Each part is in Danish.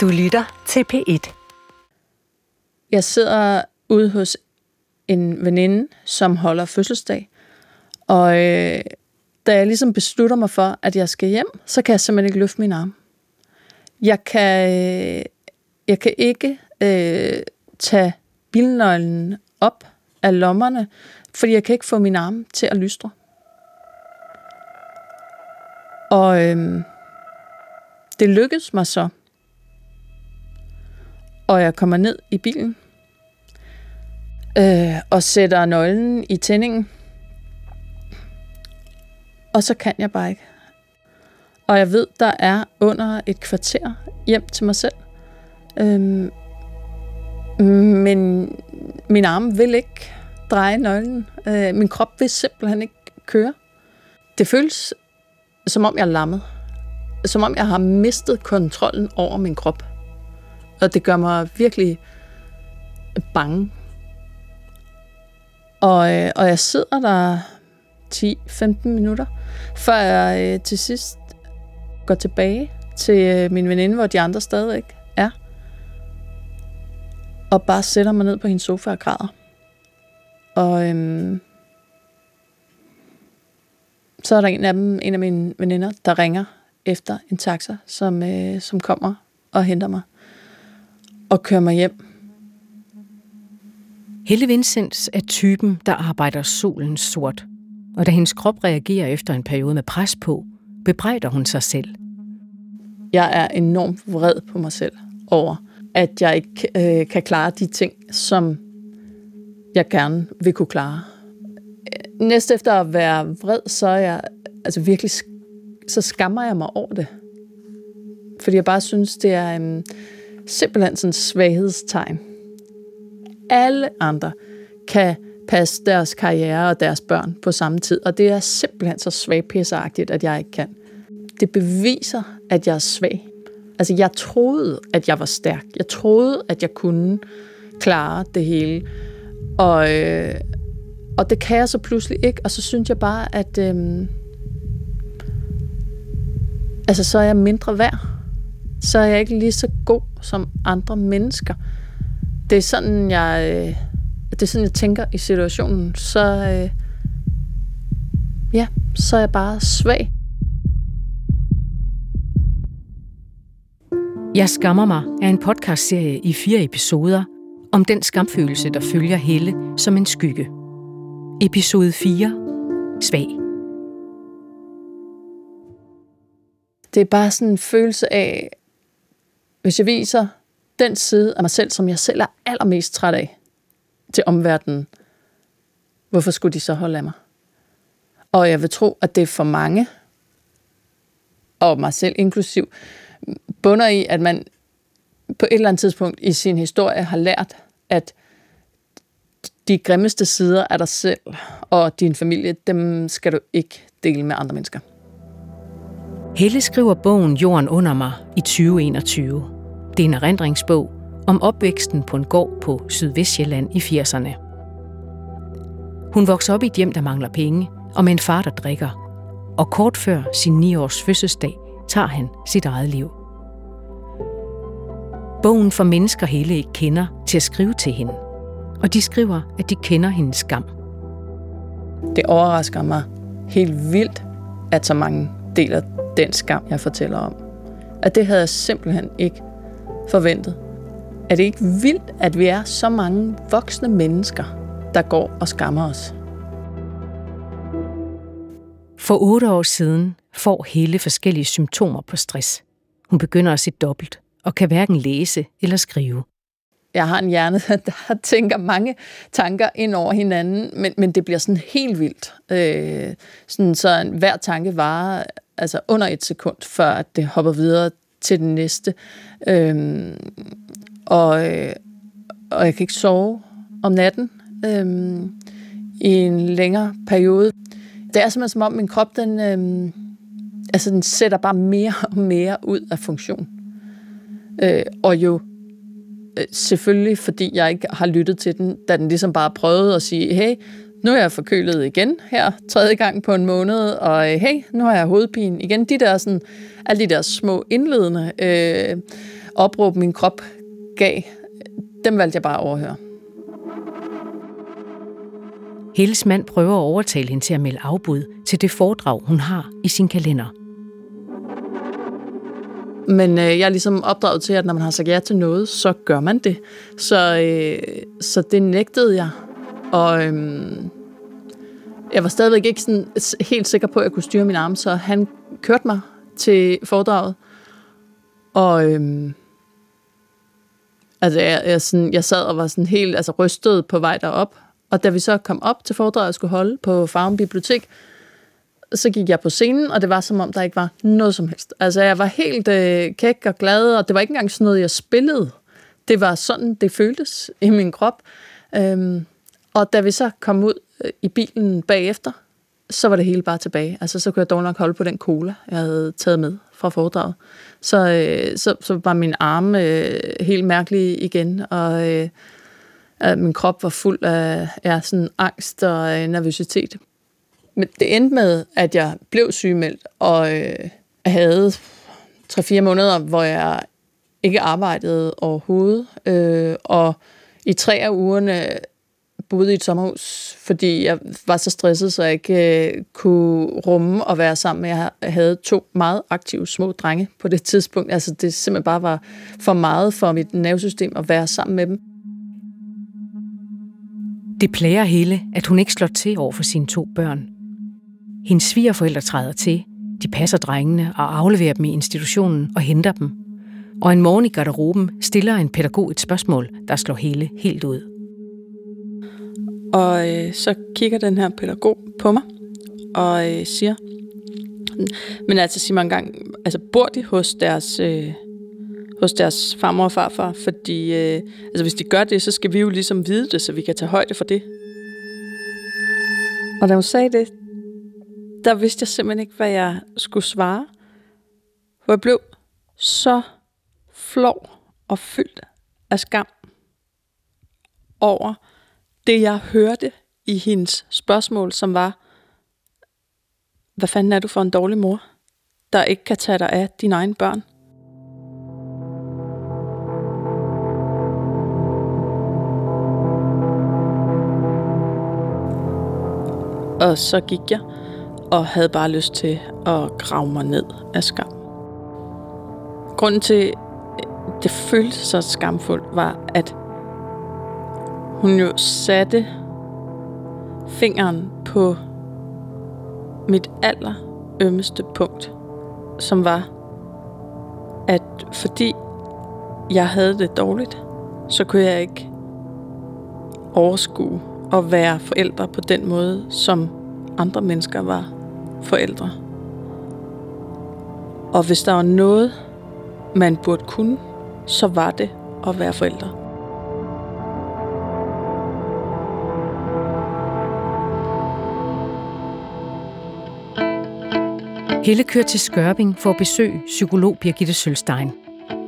Du lytter til P1. Jeg sidder ude hos en veninde, som holder fødselsdag. Og øh, da jeg ligesom beslutter mig for, at jeg skal hjem, så kan jeg simpelthen ikke løfte min arm. Jeg kan, øh, jeg kan ikke øh, tage bilnøglen op af lommerne, fordi jeg kan ikke få min arm til at lystre. Og øh, det lykkedes mig så. Og jeg kommer ned i bilen øh, og sætter nøglen i tændingen. Og så kan jeg bare ikke. Og jeg ved, der er under et kvarter hjem til mig selv. Øhm, men min arm vil ikke dreje nøglen. Øh, min krop vil simpelthen ikke køre. Det føles, som om jeg er lammet. Som om jeg har mistet kontrollen over min krop. Og det gør mig virkelig bange. Og, øh, og jeg sidder der 10-15 minutter, før jeg øh, til sidst går tilbage til øh, min veninde, hvor de andre stadigvæk er. Og bare sætter mig ned på hendes sofa og græder. Og øhm, så er der en af dem, en af mine veninder, der ringer efter en taxa, som, øh, som kommer og henter mig og kører mig hjem. Helle Vincents er typen, der arbejder solen sort. Og da hendes krop reagerer efter en periode med pres på, bebrejder hun sig selv. Jeg er enormt vred på mig selv over, at jeg ikke øh, kan klare de ting, som jeg gerne vil kunne klare. Næst efter at være vred, så er jeg altså virkelig, så skammer jeg mig over det. Fordi jeg bare synes, det er um, simpelthen sådan svaghedstegn. Alle andre kan passe deres karriere og deres børn på samme tid, og det er simpelthen så svagpisseragtigt, at jeg ikke kan. Det beviser, at jeg er svag. Altså, jeg troede, at jeg var stærk. Jeg troede, at jeg kunne klare det hele. Og, øh, og det kan jeg så pludselig ikke, og så synes jeg bare, at øh, altså, så er jeg mindre værd. Så er jeg ikke lige så god som andre mennesker. Det er sådan, jeg, øh, det er sådan, jeg tænker i situationen. Så, øh, ja, så er jeg bare svag. Jeg skammer mig er en podcastserie i fire episoder om den skamfølelse, der følger Helle som en skygge. Episode 4. Svag. Det er bare sådan en følelse af, hvis jeg viser den side af mig selv, som jeg selv er allermest træt af til omverdenen, hvorfor skulle de så holde af mig? Og jeg vil tro, at det er for mange, og mig selv inklusiv, bunder i, at man på et eller andet tidspunkt i sin historie har lært, at de grimmeste sider af dig selv og din familie, dem skal du ikke dele med andre mennesker. Helle skriver bogen Jorden under mig i 2021. Det er en erindringsbog om opvæksten på en gård på Sydvestjylland i 80'erne. Hun vokser op i et hjem, der mangler penge, og med en far, der drikker. Og kort før sin 9-års fødselsdag tager han sit eget liv. Bogen for mennesker Helle ikke kender til at skrive til hende. Og de skriver, at de kender hendes skam. Det overrasker mig helt vildt, at så mange deler den skam, jeg fortæller om. At det havde jeg simpelthen ikke forventet. Er det ikke vildt, at vi er så mange voksne mennesker, der går og skammer os? For otte år siden får Helle forskellige symptomer på stress. Hun begynder at se dobbelt og kan hverken læse eller skrive. Jeg har en hjerne, der tænker mange tanker ind over hinanden, men, men det bliver sådan helt vildt. Øh, sådan, så hver tanke varer altså under et sekund, før at det hopper videre til den næste. Øhm, og, øh, og jeg kan ikke sove om natten øhm, i en længere periode. Det er simpelthen som om min krop, den, øhm, altså, den sætter bare mere og mere ud af funktion. Øh, og jo øh, selvfølgelig, fordi jeg ikke har lyttet til den, da den ligesom bare prøvede at sige, hey, nu er jeg forkølet igen her, tredje gang på en måned, og øh, hey, nu har jeg hovedpine igen. De der sådan, alle de der små indledende øh, opråb, min krop gav, dem valgte jeg bare at overhøre. Helles mand prøver at overtale hende til at melde afbud til det foredrag, hun har i sin kalender. Men øh, jeg er ligesom opdraget til, at når man har sagt ja til noget, så gør man det. Så, øh, så det nægtede jeg. Og øhm, jeg var stadigvæk ikke sådan helt sikker på, at jeg kunne styre min arme, så han kørte mig til foredraget. Og øhm, altså, jeg, jeg, sådan, jeg sad og var sådan helt altså, rystet på vej derop. Og da vi så kom op til foredraget, jeg skulle holde på Farum Bibliotek, så gik jeg på scenen, og det var som om, der ikke var noget som helst. Altså, jeg var helt øh, kæk og glad, og det var ikke engang sådan noget, jeg spillede. Det var sådan, det føltes i min krop. Øhm, og da vi så kom ud øh, i bilen bagefter, så var det hele bare tilbage. Altså, så kunne jeg dog nok holde på den cola, jeg havde taget med fra foredraget. Så, øh, så, så var min arme øh, helt mærkelig igen, og øh, min krop var fuld af ja, sådan angst og øh, nervøsitet. Men det endte med, at jeg blev sygemeldt, og øh, havde 3-4 måneder, hvor jeg ikke arbejdede overhovedet. Øh, og i tre af ugerne boede i et sommerhus, fordi jeg var så stresset, så jeg ikke øh, kunne rumme og være sammen med. Jeg havde to meget aktive små drenge på det tidspunkt. Altså det simpelthen bare var for meget for mit nervesystem at være sammen med dem. Det plager Helle, at hun ikke slår til over for sine to børn. Hendes svigerforældre træder til, de passer drengene og afleverer dem i institutionen og henter dem. Og en morgen i garderoben stiller en pædagog et spørgsmål, der slår hele helt ud. Og øh, så kigger den her pædagog på mig og øh, siger, men altså sig man engang, altså bor de hos deres, øh, hos deres farmor og farfar? Fordi øh, altså hvis de gør det, så skal vi jo ligesom vide det, så vi kan tage højde for det. Og da hun sagde det, der vidste jeg simpelthen ikke, hvad jeg skulle svare. For jeg blev så flov og fyldt af skam over det, jeg hørte i hendes spørgsmål, som var, hvad fanden er du for en dårlig mor, der ikke kan tage dig af dine egne børn? Og så gik jeg og havde bare lyst til at grave mig ned af skam. Grunden til, det føltes så skamfuldt, var, at hun jo satte fingeren på mit aller ømmeste punkt, som var, at fordi jeg havde det dårligt, så kunne jeg ikke overskue at være forældre på den måde, som andre mennesker var forældre. Og hvis der var noget, man burde kunne, så var det at være forældre. Helle kører til Skørping for at besøge psykolog Birgitte Sølstein.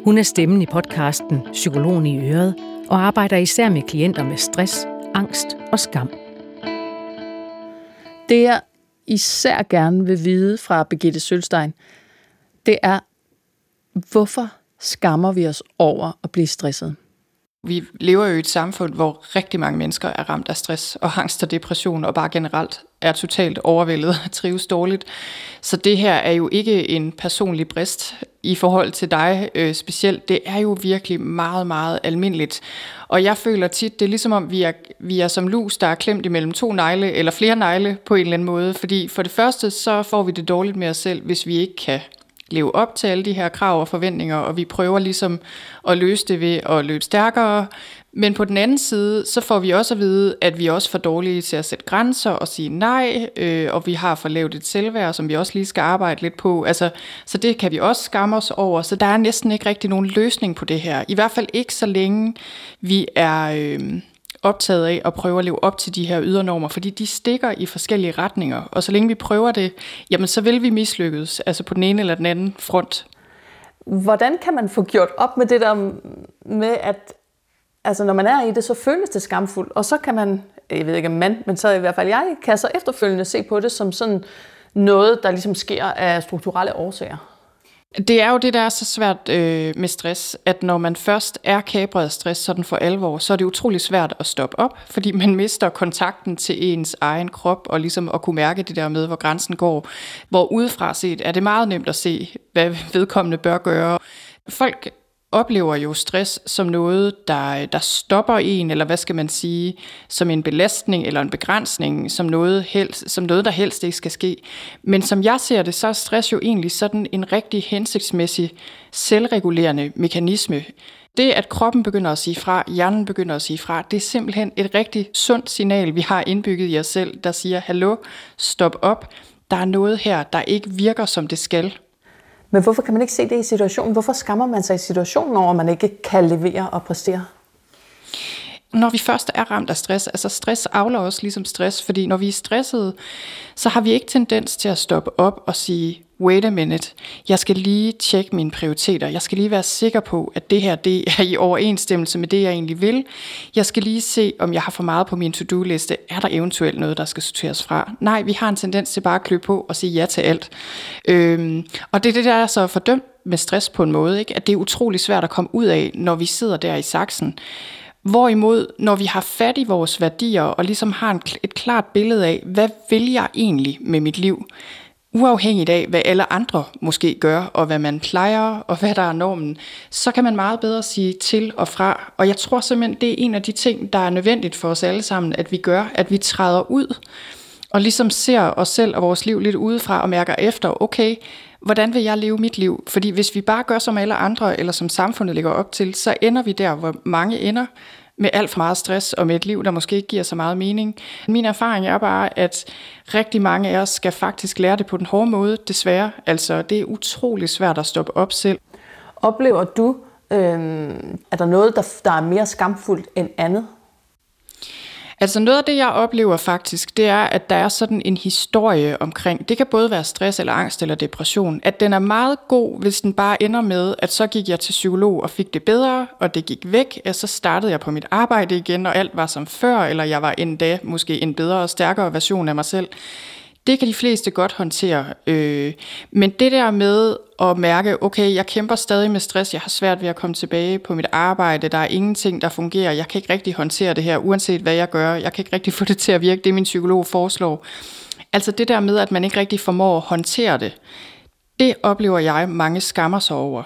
Hun er stemmen i podcasten Psykologen i Øret og arbejder især med klienter med stress, angst og skam. Det jeg især gerne vil vide fra Birgitte Sølstein, det er, hvorfor skammer vi os over at blive stresset? Vi lever jo i et samfund, hvor rigtig mange mennesker er ramt af stress og angst og depression, og bare generelt er totalt overvældet og trives dårligt. Så det her er jo ikke en personlig brist i forhold til dig øh, specielt. Det er jo virkelig meget, meget almindeligt. Og jeg føler tit, det er ligesom om, vi er, vi er som lus, der er klemt imellem to negle, eller flere negle på en eller anden måde. Fordi for det første, så får vi det dårligt med os selv, hvis vi ikke kan leve op til alle de her krav og forventninger, og vi prøver ligesom at løse det ved at løbe stærkere. Men på den anden side, så får vi også at vide, at vi er også for dårlige til at sætte grænser og sige nej, øh, og vi har for lavt et selvværd, som vi også lige skal arbejde lidt på. Altså, så det kan vi også skamme os over. Så der er næsten ikke rigtig nogen løsning på det her. I hvert fald ikke så længe vi er... Øh, optaget af at prøve at leve op til de her ydernormer, fordi de stikker i forskellige retninger, og så længe vi prøver det, jamen så vil vi mislykkes, altså på den ene eller den anden front. Hvordan kan man få gjort op med det der med, at, altså når man er i det, så føles det skamfuldt, og så kan man, jeg ved ikke om man, men så i hvert fald jeg, kan så efterfølgende se på det som sådan noget, der ligesom sker af strukturelle årsager. Det er jo det, der er så svært øh, med stress, at når man først er kabret af stress sådan for alvor, så er det utrolig svært at stoppe op, fordi man mister kontakten til ens egen krop, og ligesom at kunne mærke det der med, hvor grænsen går. Hvor udefra set er det meget nemt at se, hvad vedkommende bør gøre. Folk oplever jo stress som noget, der, der stopper en, eller hvad skal man sige, som en belastning eller en begrænsning, som noget, helst, som noget, der helst ikke skal ske. Men som jeg ser det, så er stress jo egentlig sådan en rigtig hensigtsmæssig, selvregulerende mekanisme. Det, at kroppen begynder at sige fra, hjernen begynder at sige fra, det er simpelthen et rigtig sundt signal, vi har indbygget i os selv, der siger, hallo, stop op, der er noget her, der ikke virker, som det skal. Men hvorfor kan man ikke se det i situationen? Hvorfor skammer man sig i situationen over, at man ikke kan levere og præstere? Når vi først er ramt af stress, altså stress afler os ligesom stress, fordi når vi er stressede, så har vi ikke tendens til at stoppe op og sige, wait a minute, jeg skal lige tjekke mine prioriteter. Jeg skal lige være sikker på, at det her det er i overensstemmelse med det, jeg egentlig vil. Jeg skal lige se, om jeg har for meget på min to-do-liste. Er der eventuelt noget, der skal sorteres fra? Nej, vi har en tendens til bare at klø på og sige ja til alt. Øhm, og det er det, der er så fordømt med stress på en måde, ikke? at det er utrolig svært at komme ud af, når vi sidder der i saksen. Hvorimod, når vi har fat i vores værdier, og ligesom har en, et klart billede af, hvad vil jeg egentlig med mit liv, uafhængigt af, hvad alle andre måske gør, og hvad man plejer, og hvad der er normen, så kan man meget bedre sige til og fra. Og jeg tror simpelthen, det er en af de ting, der er nødvendigt for os alle sammen, at vi gør, at vi træder ud, og ligesom ser os selv og vores liv lidt udefra, og mærker efter, okay, hvordan vil jeg leve mit liv? Fordi hvis vi bare gør som alle andre, eller som samfundet ligger op til, så ender vi der, hvor mange ender, med alt for meget stress og med et liv, der måske ikke giver så meget mening. Min erfaring er bare, at rigtig mange af os skal faktisk lære det på den hårde måde, desværre. Altså, det er utrolig svært at stoppe op selv. Oplever du, øh, er der noget, der, der er mere skamfuldt end andet? Altså noget af det, jeg oplever faktisk, det er, at der er sådan en historie omkring, det kan både være stress eller angst eller depression, at den er meget god, hvis den bare ender med, at så gik jeg til psykolog og fik det bedre, og det gik væk, og så startede jeg på mit arbejde igen, og alt var som før, eller jeg var endda måske en bedre og stærkere version af mig selv. Det kan de fleste godt håndtere. Øh, men det der med at mærke, okay, jeg kæmper stadig med stress, jeg har svært ved at komme tilbage på mit arbejde, der er ingenting, der fungerer, jeg kan ikke rigtig håndtere det her, uanset hvad jeg gør, jeg kan ikke rigtig få det til at virke, det min psykolog foreslår. Altså det der med, at man ikke rigtig formår at håndtere det, det oplever jeg, mange skammer sig over.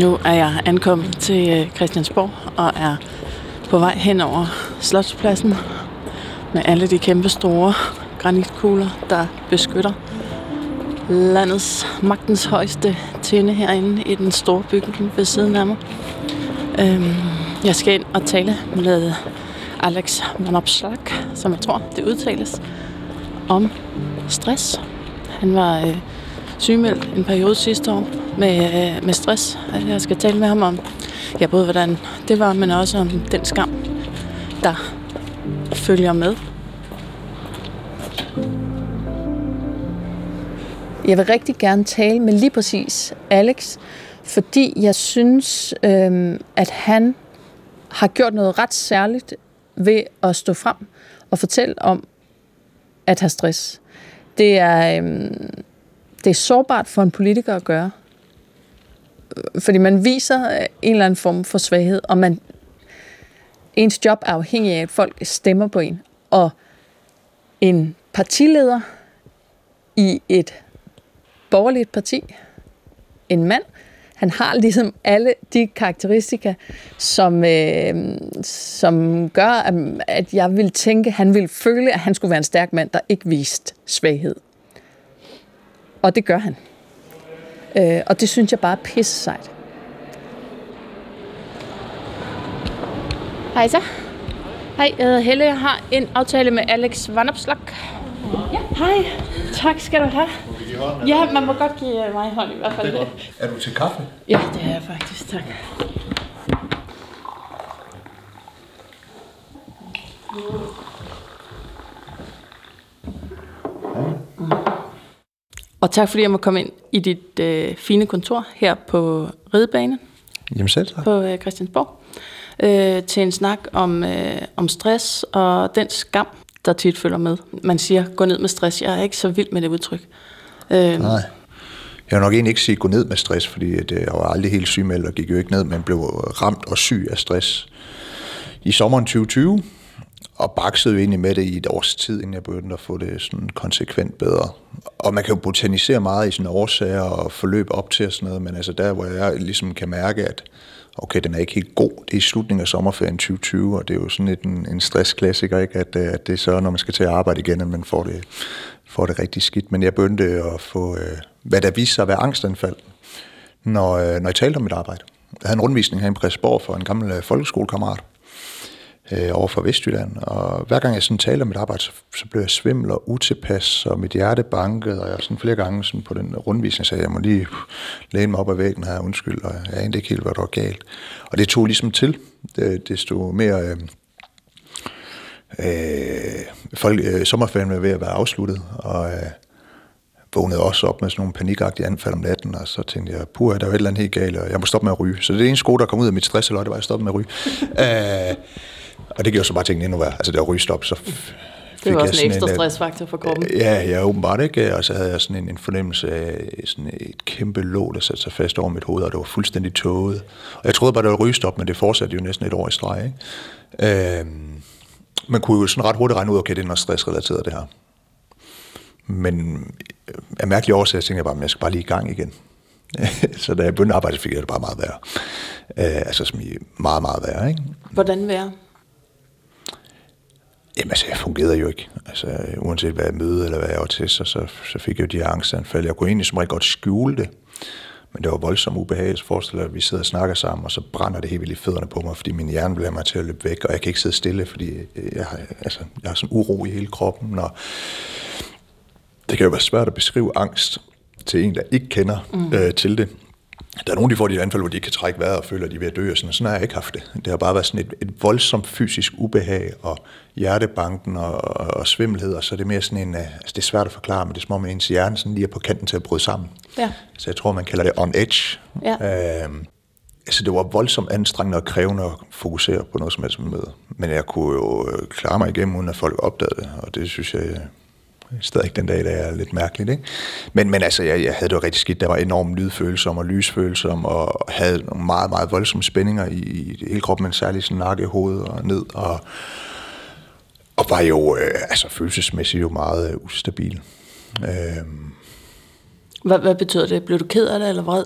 Nu er jeg ankommet til øh, Christiansborg og er på vej hen over Slotspladsen med alle de kæmpe store granitkugler, der beskytter landets magtens højeste tinde herinde i den store bygning ved siden af mig. Øhm, jeg skal ind og tale med Alex Manopslag, som jeg tror, det udtales, om stress. Han var øh, sygemeldt en periode sidste år med, øh, med stress. Jeg skal tale med ham om, ja, både hvordan det var, men også om den skam, der følger med. Jeg vil rigtig gerne tale med lige præcis Alex, fordi jeg synes, øh, at han har gjort noget ret særligt ved at stå frem og fortælle om at have stress. Det er, øh, det er sårbart for en politiker at gøre. Øh, fordi man viser øh, en eller anden form for svaghed, og man, ens job er afhængig af, at folk stemmer på en. Og en partileder i et borgerligt parti, en mand, han har ligesom alle de karakteristika, som, øh, som gør, at, at jeg vil tænke, at han vil føle, at han skulle være en stærk mand, der ikke viste svaghed. Og det gør han. Øh, og det synes jeg bare er pisse sejt. Hej så. Hej, jeg hedder Helle. Jeg har en aftale med Alex Vanopslag. Ja. Hej. Tak skal du have. Ja, man må godt give øh, mig hånd i hvert fald. Det er, er du til kaffe? Ja, det er jeg faktisk. Tak. Hej. Mm. Og tak fordi jeg må komme ind i dit øh, fine kontor her på Ridebanen Jamen selv tak. på øh, Christiansborg øh, til en snak om, øh, om stress og den skam, der tit følger med. Man siger, gå ned med stress. Jeg er ikke så vild med det udtryk. Øh, Nej. Jeg vil nok egentlig ikke sige gå ned med stress, fordi at, øh, jeg var aldrig helt sygemeldt og gik jo ikke ned, men blev ramt og syg af stress i sommeren 2020, og baksede jo egentlig med det i et års tid, inden jeg begyndte at få det sådan konsekvent bedre. Og man kan jo botanisere meget i sine årsager og forløb op til og sådan noget, men altså der, hvor jeg ligesom kan mærke, at okay, den er ikke helt god, det er i slutningen af sommerferien 2020, og det er jo sådan lidt en, en stressklassiker, ikke? At, øh, at det er så, når man skal til at arbejde igen, at man får det, får det rigtig skidt. Men jeg begyndte at få, øh, hvad der viste sig at være angstanfald, når, øh, når jeg talte om mit arbejde. Jeg havde en rundvisning her i Præsborg for en gammel folkeskolekammerat, øh, over for Vestjylland. Og hver gang jeg sådan talte om mit arbejde, så, så blev jeg svimmel og utilpas, og mit hjerte bankede, og jeg sådan flere gange sådan på den rundvisning sagde, jeg må lige læne mig op ad væggen her, undskyld, og jeg anede ikke helt, hvad der var galt. Og det tog ligesom til, det, desto mere... Øh, øh, folk, øh, sommerferien var ved at være afsluttet, og øh, vågnede også op med sådan nogle panikagtige anfald om natten, og så tænkte jeg, puh, der er jo et eller andet helt galt, og jeg må stoppe med at ryge. Så det er en sko, der kom ud af mit stress, eller det var, at jeg stoppede med at ryge. øh, og det gjorde så bare tingene endnu værre. Altså det var rygestop, så det var jeg også en ekstra øh, stressfaktor for kroppen. Ja, ja, åbenbart ikke. Og så havde jeg sådan en, en fornemmelse af sådan et kæmpe låg, der satte sig fast over mit hoved, og det var fuldstændig tåget. Og jeg troede bare, det var rygestop, men det fortsatte jo næsten et år i streg. Ikke? Øhm, man kunne jo sådan ret hurtigt regne ud, okay, det er noget stressrelateret det her. Men af mærkelige årsager tænkte jeg bare, at jeg skal bare lige i gang igen. så da jeg begyndte at arbejde, fik jeg det bare meget værre. Øh, altså som i meget, meget værre. Ikke? Hvordan værre? Jamen altså, jeg fungerede jo ikke. Altså, uanset hvad jeg mødede, eller hvad jeg var til, så, så, så fik jeg jo de angstanfald. Jeg kunne egentlig som rigtig godt skjule det, men det var voldsomt ubehageligt. Så forestil dig, at vi sidder og snakker sammen, og så brænder det helt vildt i fødderne på mig, fordi min hjerne bliver mig til at løbe væk, og jeg kan ikke sidde stille, fordi jeg har, altså, jeg har sådan uro i hele kroppen. Og det kan jo være svært at beskrive angst til en, der ikke kender mm. øh, til det. Der er nogen, der får de anfald, hvor de ikke kan trække vejret og føler, at de er ved at dø, og sådan, sådan har jeg ikke haft det. Det har bare været sådan et, et voldsomt fysisk ubehag, og hjertebanken og, og, og svimmelhed, og så er det mere sådan en, altså det er svært at forklare, men det er som om ens hjerne sådan lige er på kanten til at bryde sammen. Ja. Så jeg tror, man kalder det on edge. Ja. Øhm, altså det var voldsomt anstrengende og krævende at fokusere på noget som helst med. Men jeg kunne jo klare mig igennem, uden at folk opdagede det, og det synes jeg stadig den dag, der er lidt mærkeligt. Ikke? Men, men altså, jeg, jeg havde det jo rigtig skidt. Der var enorm lydfølsom og lysfølsom, og havde nogle meget, meget voldsomme spændinger i, i hele kroppen, men særligt sådan nakke, hoved og ned, og, og var jo øh, altså, følelsesmæssigt jo meget øh, ustabil. Øh, Hvad, hvad betyder det? Blev du ked af det, eller vred?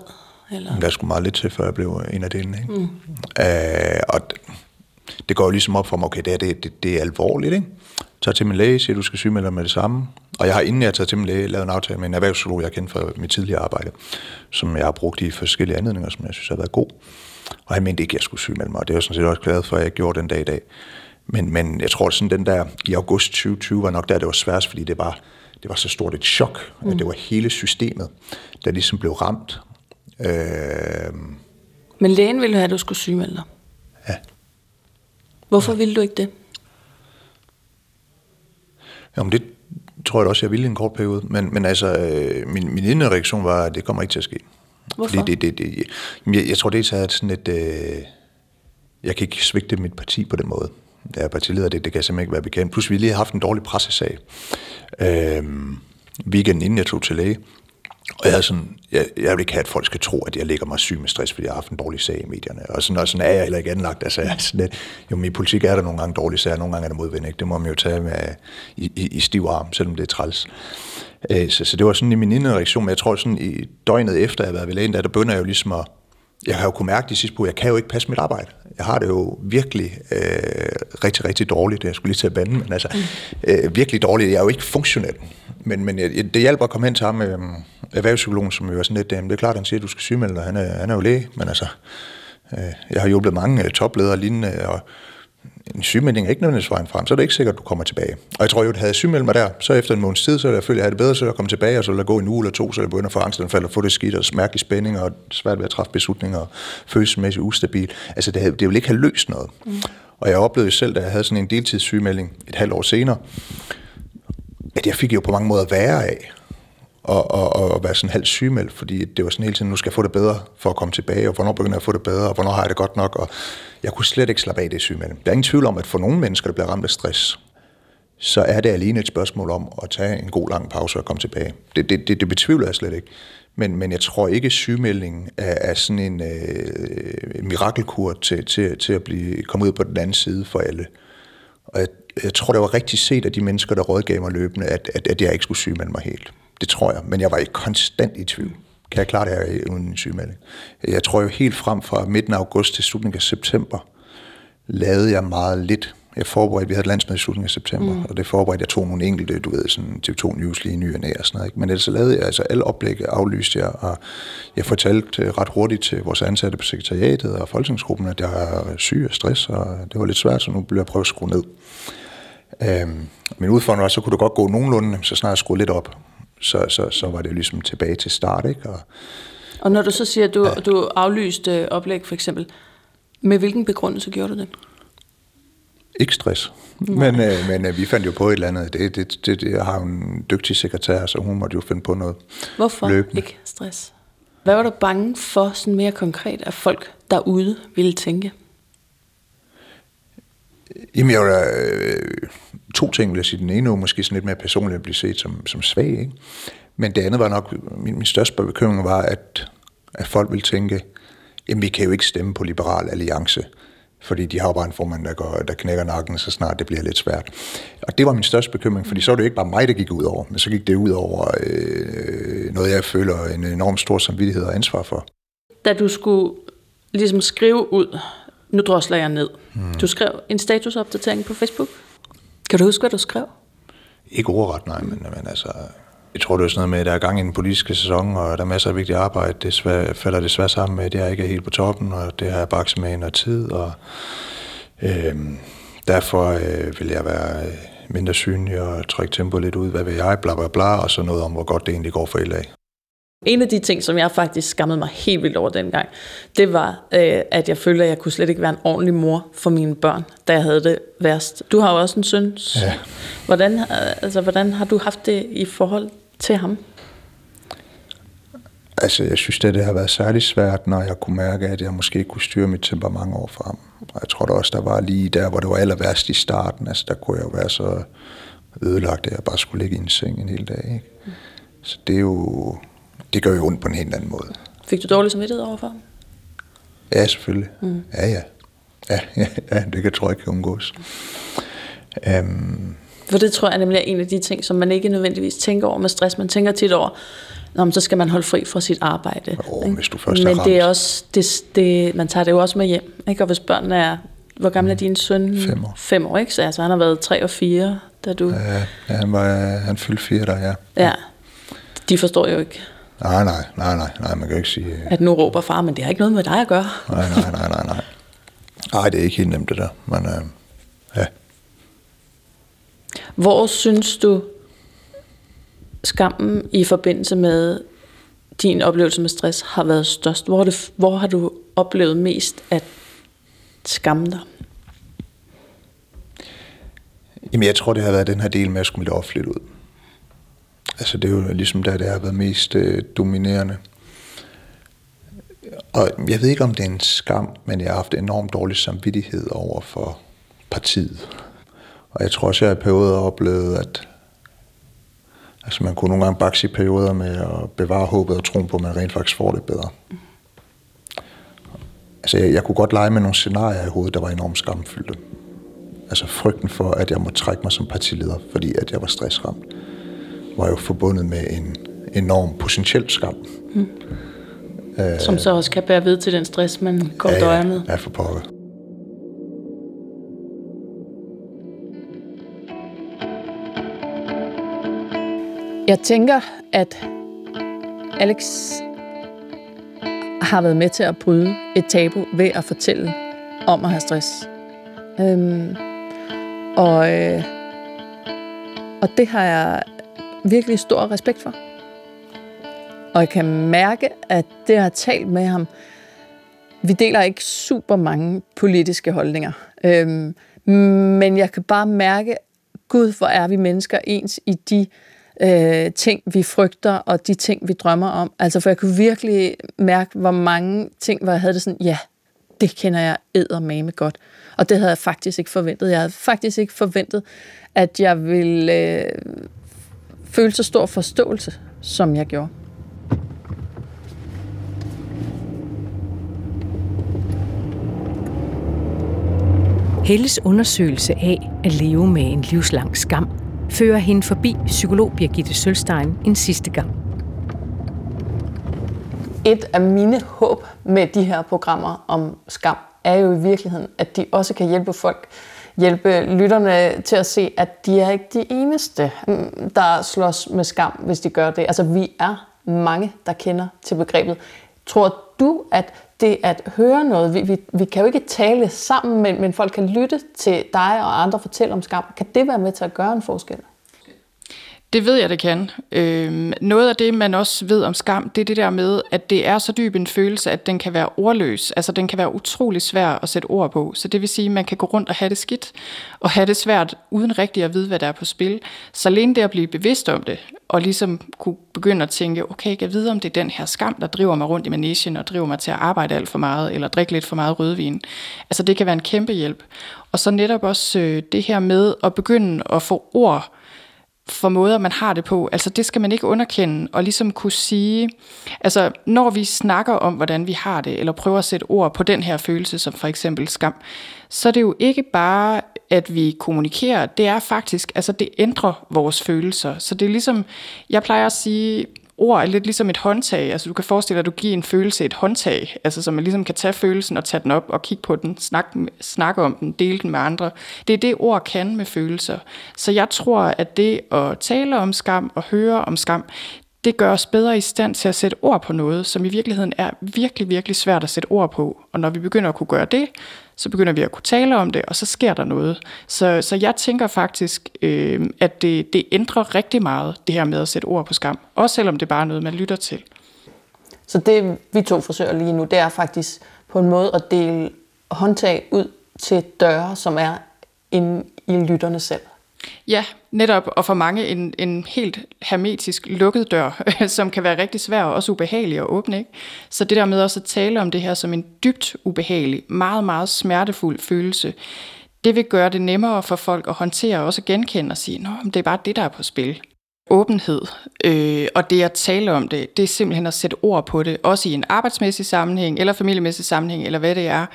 Eller? der skulle meget lidt til, før jeg blev en af delene. Ikke? Mm. Øh, og det går jo ligesom op for mig, okay, det, er, det, det, det er alvorligt, ikke? tager til min læge, siger, du skal sygemelde dig med det samme. Og jeg har inden jeg tager til min læge, lavet en aftale med en erhvervspsykolog, jeg kender fra mit tidligere arbejde, som jeg har brugt i forskellige anledninger, som jeg synes har været god. Og han mente ikke, at jeg skulle sygemelde mig, og det er jeg sådan set også glad for, at jeg gjorde den dag i dag. Men, men jeg tror, at sådan den der i august 2020 var nok der, det var svært, fordi det var, det var så stort et chok, mm. at det var hele systemet, der ligesom blev ramt. Øh... Men lægen ville have, at du skulle sygemelde dig. Ja. Hvorfor ville du ikke det? Jamen det tror jeg også, jeg ville i en kort periode. Men, men altså, øh, min, min indre reaktion var, at det kommer ikke til at ske. Hvorfor? Fordi det, det, det, jeg, jeg tror, det er sådan et... Øh, jeg kan ikke svigte mit parti på den måde. Jeg er partileder, det, det kan jeg simpelthen ikke være bekendt. Plus vi lige har haft en dårlig pressesag. Øh, weekenden inden jeg tog til læge. Og jeg, er sådan, jeg, jeg vil ikke have, at folk skal tro, at jeg ligger mig syg med stress, fordi jeg har haft en dårlig sag i medierne. Og sådan, og sådan er jeg heller ikke anlagt. Altså, jeg sådan lidt, jo, min politik er der nogle gange dårlige sager, nogle gange er der modvind. Det må man jo tage med i, i, i stiv arm, selvom det er træls. Øh, så, så det var sådan i min indre reaktion, men jeg tror sådan i døgnet efter, jeg har været ved lægen, der, der begynder jeg jo ligesom at, jeg har jo kunnet mærke de sidste på, jeg kan jo ikke passe mit arbejde. Jeg har det jo virkelig øh, rigtig, rigtig dårligt. Jeg skulle lige til at bande, men altså øh, virkelig dårligt. Jeg er jo ikke funktionel. Men, men det hjælper at komme hen til ham med øh, erhvervspsykologen, som jo er sådan lidt, øh, det er klart, han siger, at du skal sygemelde dig. Han er, han er jo læge, men altså, øh, jeg har hjulpet mange øh, topledere lignende, og en sygemelding er ikke nødvendigvis vejen frem, så er det ikke sikkert, at du kommer tilbage. Og jeg tror jo, at havde sygemeldt mig der, så efter en måneds tid, så er jeg følt, at jeg havde det bedre, så jeg komme tilbage, og så vil jeg gå en uge eller to, så jeg begynder at få angstanfald og få det skidt og mærkelig spænding og svært ved at træffe beslutninger og følelsesmæssigt ustabil. Altså det, det vil ikke have løst noget. Mm. Og jeg oplevede selv, da jeg havde sådan en deltidssygemelding et halvt år senere, at jeg fik jo på mange måder værre af og, og, og være sådan halvt sygemeldt, fordi det var sådan hele tiden, nu skal jeg få det bedre for at komme tilbage, og hvornår begynder jeg at få det bedre, og hvornår har jeg det godt nok, og jeg kunne slet ikke slappe af det sygemelding. Der er ingen tvivl om, at for nogle mennesker, der bliver ramt af stress, så er det alene et spørgsmål om at tage en god lang pause og komme tilbage. Det, det, det, det betvivler jeg slet ikke. Men, men jeg tror ikke, at sygemeldingen er, er sådan en øh, mirakelkur til, til, til at blive komme ud på den anden side for alle. Og jeg, jeg tror, det var rigtig set af de mennesker, der rådgav mig løbende, at, at, at jeg ikke skulle sygemelde mig helt. Det tror jeg, men jeg var ikke konstant i tvivl. Kan jeg klare det her uden en sygemelding? Jeg tror jo helt frem fra midten af august til slutningen af september, lavede jeg meget lidt. Jeg forberedte, vi havde et landsmøde i slutningen af september, mm. og det forberedte, jeg tog nogle enkelte, du ved, sådan TV2 News lige ny og næ og sådan noget. Ikke? Men ellers så lavede jeg, altså alle oplæg aflyste jeg, og jeg fortalte øh, ret hurtigt til vores ansatte på sekretariatet og folketingsgruppen, at jeg er syg og stress, og det var lidt svært, så nu bliver jeg prøve at skrue ned. Øhm, min udfordring var, så kunne det godt gå nogenlunde, så snart jeg skruede lidt op så, så, så var det ligesom tilbage til start. Ikke? Og, og når du så siger, at du, ja. du aflyste oplæg for eksempel, med hvilken begrundelse gjorde du det? Ikke stress. Men, øh, men øh, vi fandt jo på et eller andet. Det, det, det, det, jeg har jo en dygtig sekretær, så hun måtte jo finde på noget Hvorfor løbende. ikke stress? Hvad var du bange for, sådan mere konkret, at folk derude ville tænke? Jamen, jeg var, øh, to ting, vil jeg sige. Den ene var måske sådan lidt mere personligt at blive set som, som svag, ikke? Men det andet var nok, min, min største bekymring var, at, at folk ville tænke, jamen vi kan jo ikke stemme på Liberal Alliance, fordi de har jo bare en formand, der, går, der knækker nakken, så snart det bliver lidt svært. Og det var min største bekymring, fordi så var det jo ikke bare mig, der gik ud over, men så gik det ud over øh, noget, jeg føler en enorm stor samvittighed og ansvar for. Da du skulle ligesom skrive ud, nu drosler jeg ned. Hmm. Du skrev en statusopdatering på Facebook. Kan du huske, hvad du skrev? Ikke ordret, nej, men, men altså... Jeg tror, det er sådan noget med, at der er gang i den politiske sæson, og der er masser af vigtigt arbejde. Det svær, falder det sammen med, at jeg ikke er helt på toppen, og det har jeg bakset med i noget tid. Og, øh, derfor øh, vil jeg være øh, mindre synlig og trække tempoet lidt ud. Hvad vil jeg? Bla, bla, bla. Og så noget om, hvor godt det egentlig går for LA. En af de ting, som jeg faktisk skammede mig helt vildt over dengang, det var, øh, at jeg følte, at jeg kunne slet ikke være en ordentlig mor for mine børn, da jeg havde det værst. Du har jo også en søn. Ja. Hvordan, altså, hvordan har du haft det i forhold til ham? Altså, jeg synes, det, det har været særligt svært, når jeg kunne mærke, at jeg måske ikke kunne styre mit temperament over for ham. Og jeg tror da også, der var lige der, hvor det var aller værst i starten. Altså, der kunne jeg jo være så ødelagt, at jeg bare skulle ligge i en seng en hel dag. Ikke? Så det er jo det gør jo ondt på en helt anden måde. Fik du dårlig samvittighed overfor? Ja, selvfølgelig. Mm. Ja, ja. Ja, ja, ja, det kan, tror jeg ikke undgås. Um, For det tror jeg nemlig er en af de ting, som man ikke nødvendigvis tænker over med stress. Man tænker tit over, Nå, så skal man holde fri fra sit arbejde. Oh, hvis du først Men er det er også, det, det, man tager det jo også med hjem. Ikke? Og hvis børnene er, hvor gammel er din søn? Fem år. Fem år, ikke? Så altså, han har været tre og fire, da du... Ja, han, var, han fyldte fire der, ja. Ja, de forstår jo ikke, Nej, nej, nej, nej, nej, man kan ikke sige... At nu råber far, men det har ikke noget med dig at gøre. Nej, nej, nej, nej, nej. Nej, det er ikke helt nemt det der, men øh, ja. Hvor synes du, skammen i forbindelse med din oplevelse med stress har været størst? Hvor, det, hvor har du oplevet mest at skamme dig? Jamen, jeg tror, det har været den her del med at skulle offentligt ud. Altså det er jo ligesom der, det har været mest øh, dominerende. Og jeg ved ikke, om det er en skam, men jeg har haft enormt dårlig samvittighed over for partiet. Og jeg tror også, jeg i perioder oplevet, at altså man kunne nogle gange bakse i perioder med at bevare håbet og troen på, at man rent faktisk får det bedre. Altså jeg, jeg kunne godt lege med nogle scenarier i hovedet, der var enormt skamfyldte. Altså frygten for, at jeg må trække mig som partileder, fordi at jeg var stressramt var jo forbundet med en enorm potentiel skam. Mm. Øh, Som så også kan bære ved til den stress, man går ja, døjer med. Ja, for pokker. Jeg tænker, at Alex har været med til at bryde et tabu ved at fortælle om at have stress. Øhm, og, øh, og det har jeg virkelig stor respekt for. Og jeg kan mærke, at det, jeg har talt med ham, vi deler ikke super mange politiske holdninger. Øhm, men jeg kan bare mærke, gud, hvor er vi mennesker ens i de øh, ting, vi frygter, og de ting, vi drømmer om. Altså, for jeg kunne virkelig mærke, hvor mange ting, hvor jeg havde det sådan, ja, det kender jeg eddermame godt. Og det havde jeg faktisk ikke forventet. Jeg havde faktisk ikke forventet, at jeg ville øh, føle så stor forståelse, som jeg gjorde. Helles undersøgelse af at leve med en livslang skam fører hende forbi psykolog Birgitte Sølstein en sidste gang. Et af mine håb med de her programmer om skam er jo i virkeligheden, at de også kan hjælpe folk, hjælpe lytterne til at se, at de er ikke de eneste, mm, der slås med skam, hvis de gør det. Altså vi er mange, der kender til begrebet. Tror du, at det at høre noget, vi, vi, vi kan jo ikke tale sammen, men, men folk kan lytte til dig og andre fortælle om skam. Kan det være med til at gøre en forskel? Det ved jeg, det kan. Øhm, noget af det, man også ved om skam, det er det der med, at det er så dyb en følelse, at den kan være ordløs. Altså, den kan være utrolig svær at sætte ord på. Så det vil sige, at man kan gå rundt og have det skidt, og have det svært, uden rigtig at vide, hvad der er på spil. Så alene det at blive bevidst om det, og ligesom kunne begynde at tænke, okay, jeg ved, om det er den her skam, der driver mig rundt i managen, og driver mig til at arbejde alt for meget, eller drikke lidt for meget rødvin. Altså, det kan være en kæmpe hjælp. Og så netop også øh, det her med at begynde at få ord for måder, man har det på. Altså det skal man ikke underkende og ligesom kunne sige, altså når vi snakker om, hvordan vi har det, eller prøver at sætte ord på den her følelse, som for eksempel skam, så er det jo ikke bare, at vi kommunikerer, det er faktisk, altså det ændrer vores følelser. Så det er ligesom, jeg plejer at sige, ord er lidt ligesom et håndtag. Altså du kan forestille dig, at du giver en følelse et håndtag, altså så man ligesom kan tage følelsen og tage den op og kigge på den, snakke, snakke om den, dele den med andre. Det er det, ord kan med følelser. Så jeg tror, at det at tale om skam og høre om skam, det gør os bedre i stand til at sætte ord på noget, som i virkeligheden er virkelig, virkelig svært at sætte ord på. Og når vi begynder at kunne gøre det, så begynder vi at kunne tale om det, og så sker der noget. Så, så jeg tænker faktisk, øh, at det, det ændrer rigtig meget, det her med at sætte ord på skam. Også selvom det bare er noget, man lytter til. Så det, vi to forsøger lige nu, det er faktisk på en måde at dele håndtag ud til døre, som er inde i lytterne selv. Ja, netop, og for mange en, en helt hermetisk lukket dør, som kan være rigtig svær og også ubehagelig at åbne. Ikke? Så det der med også at tale om det her som en dybt ubehagelig, meget, meget smertefuld følelse, det vil gøre det nemmere for folk at håndtere og også genkende og sige, at det er bare det, der er på spil. Åbenhed øh, og det at tale om det, det er simpelthen at sætte ord på det, også i en arbejdsmæssig sammenhæng, eller familiemæssig sammenhæng, eller hvad det er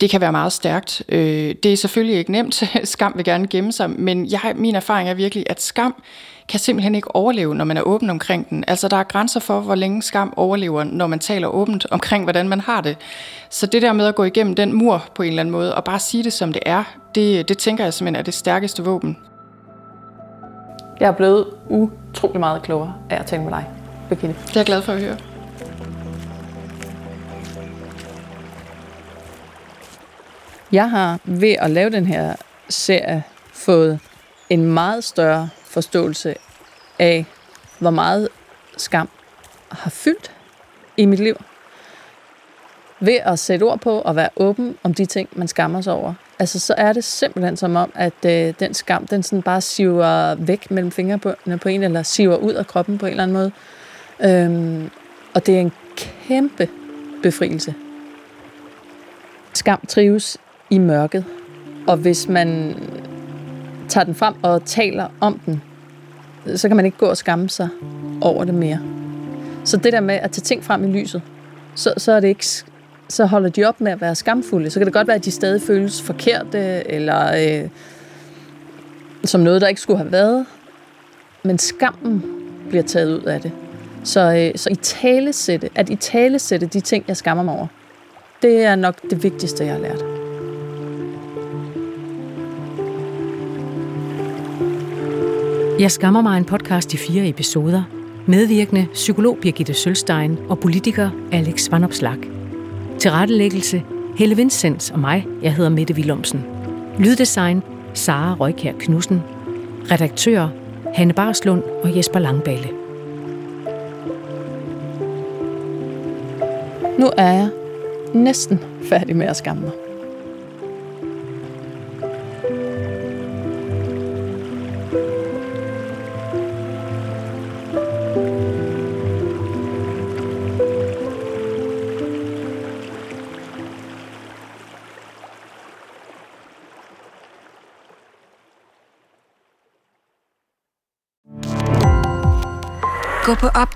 det kan være meget stærkt. Øh, det er selvfølgelig ikke nemt. skam vil gerne gemme sig, men jeg, min erfaring er virkelig, at skam kan simpelthen ikke overleve, når man er åben omkring den. Altså, der er grænser for, hvor længe skam overlever, når man taler åbent omkring, hvordan man har det. Så det der med at gå igennem den mur på en eller anden måde, og bare sige det, som det er, det, det tænker jeg simpelthen er det stærkeste våben. Jeg er blevet utrolig meget klogere af at tale med dig, Birgitte. Det er jeg glad for at høre. Jeg har ved at lave den her serie fået en meget større forståelse af, hvor meget skam har fyldt i mit liv. Ved at sætte ord på og være åben om de ting, man skammer sig over. Altså, så er det simpelthen som om, at øh, den skam, den sådan bare siver væk mellem fingrene på en, eller siver ud af kroppen på en eller anden måde. Øhm, og det er en kæmpe befrielse. Skam trives i mørket. Og hvis man tager den frem og taler om den, så kan man ikke gå og skamme sig over det mere. Så det der med at tage ting frem i lyset, så, så er det ikke så holder de op med at være skamfulde. Så kan det godt være, at de stadig føles forkerte, eller øh, som noget, der ikke skulle have været. Men skammen bliver taget ud af det. Så, øh, så i talesætte, at i talesætte de ting, jeg skammer mig over, det er nok det vigtigste, jeg har lært. Jeg skammer mig en podcast i fire episoder. Medvirkende psykolog Birgitte Sølstein og politiker Alex Vanopslag. Tilrettelæggelse Helle Vincents og mig. Jeg hedder Mette Willumsen. Lyddesign Sara Røykær Knudsen. Redaktør Hanne Barslund og Jesper Langballe. Nu er jeg næsten færdig med at skamme mig.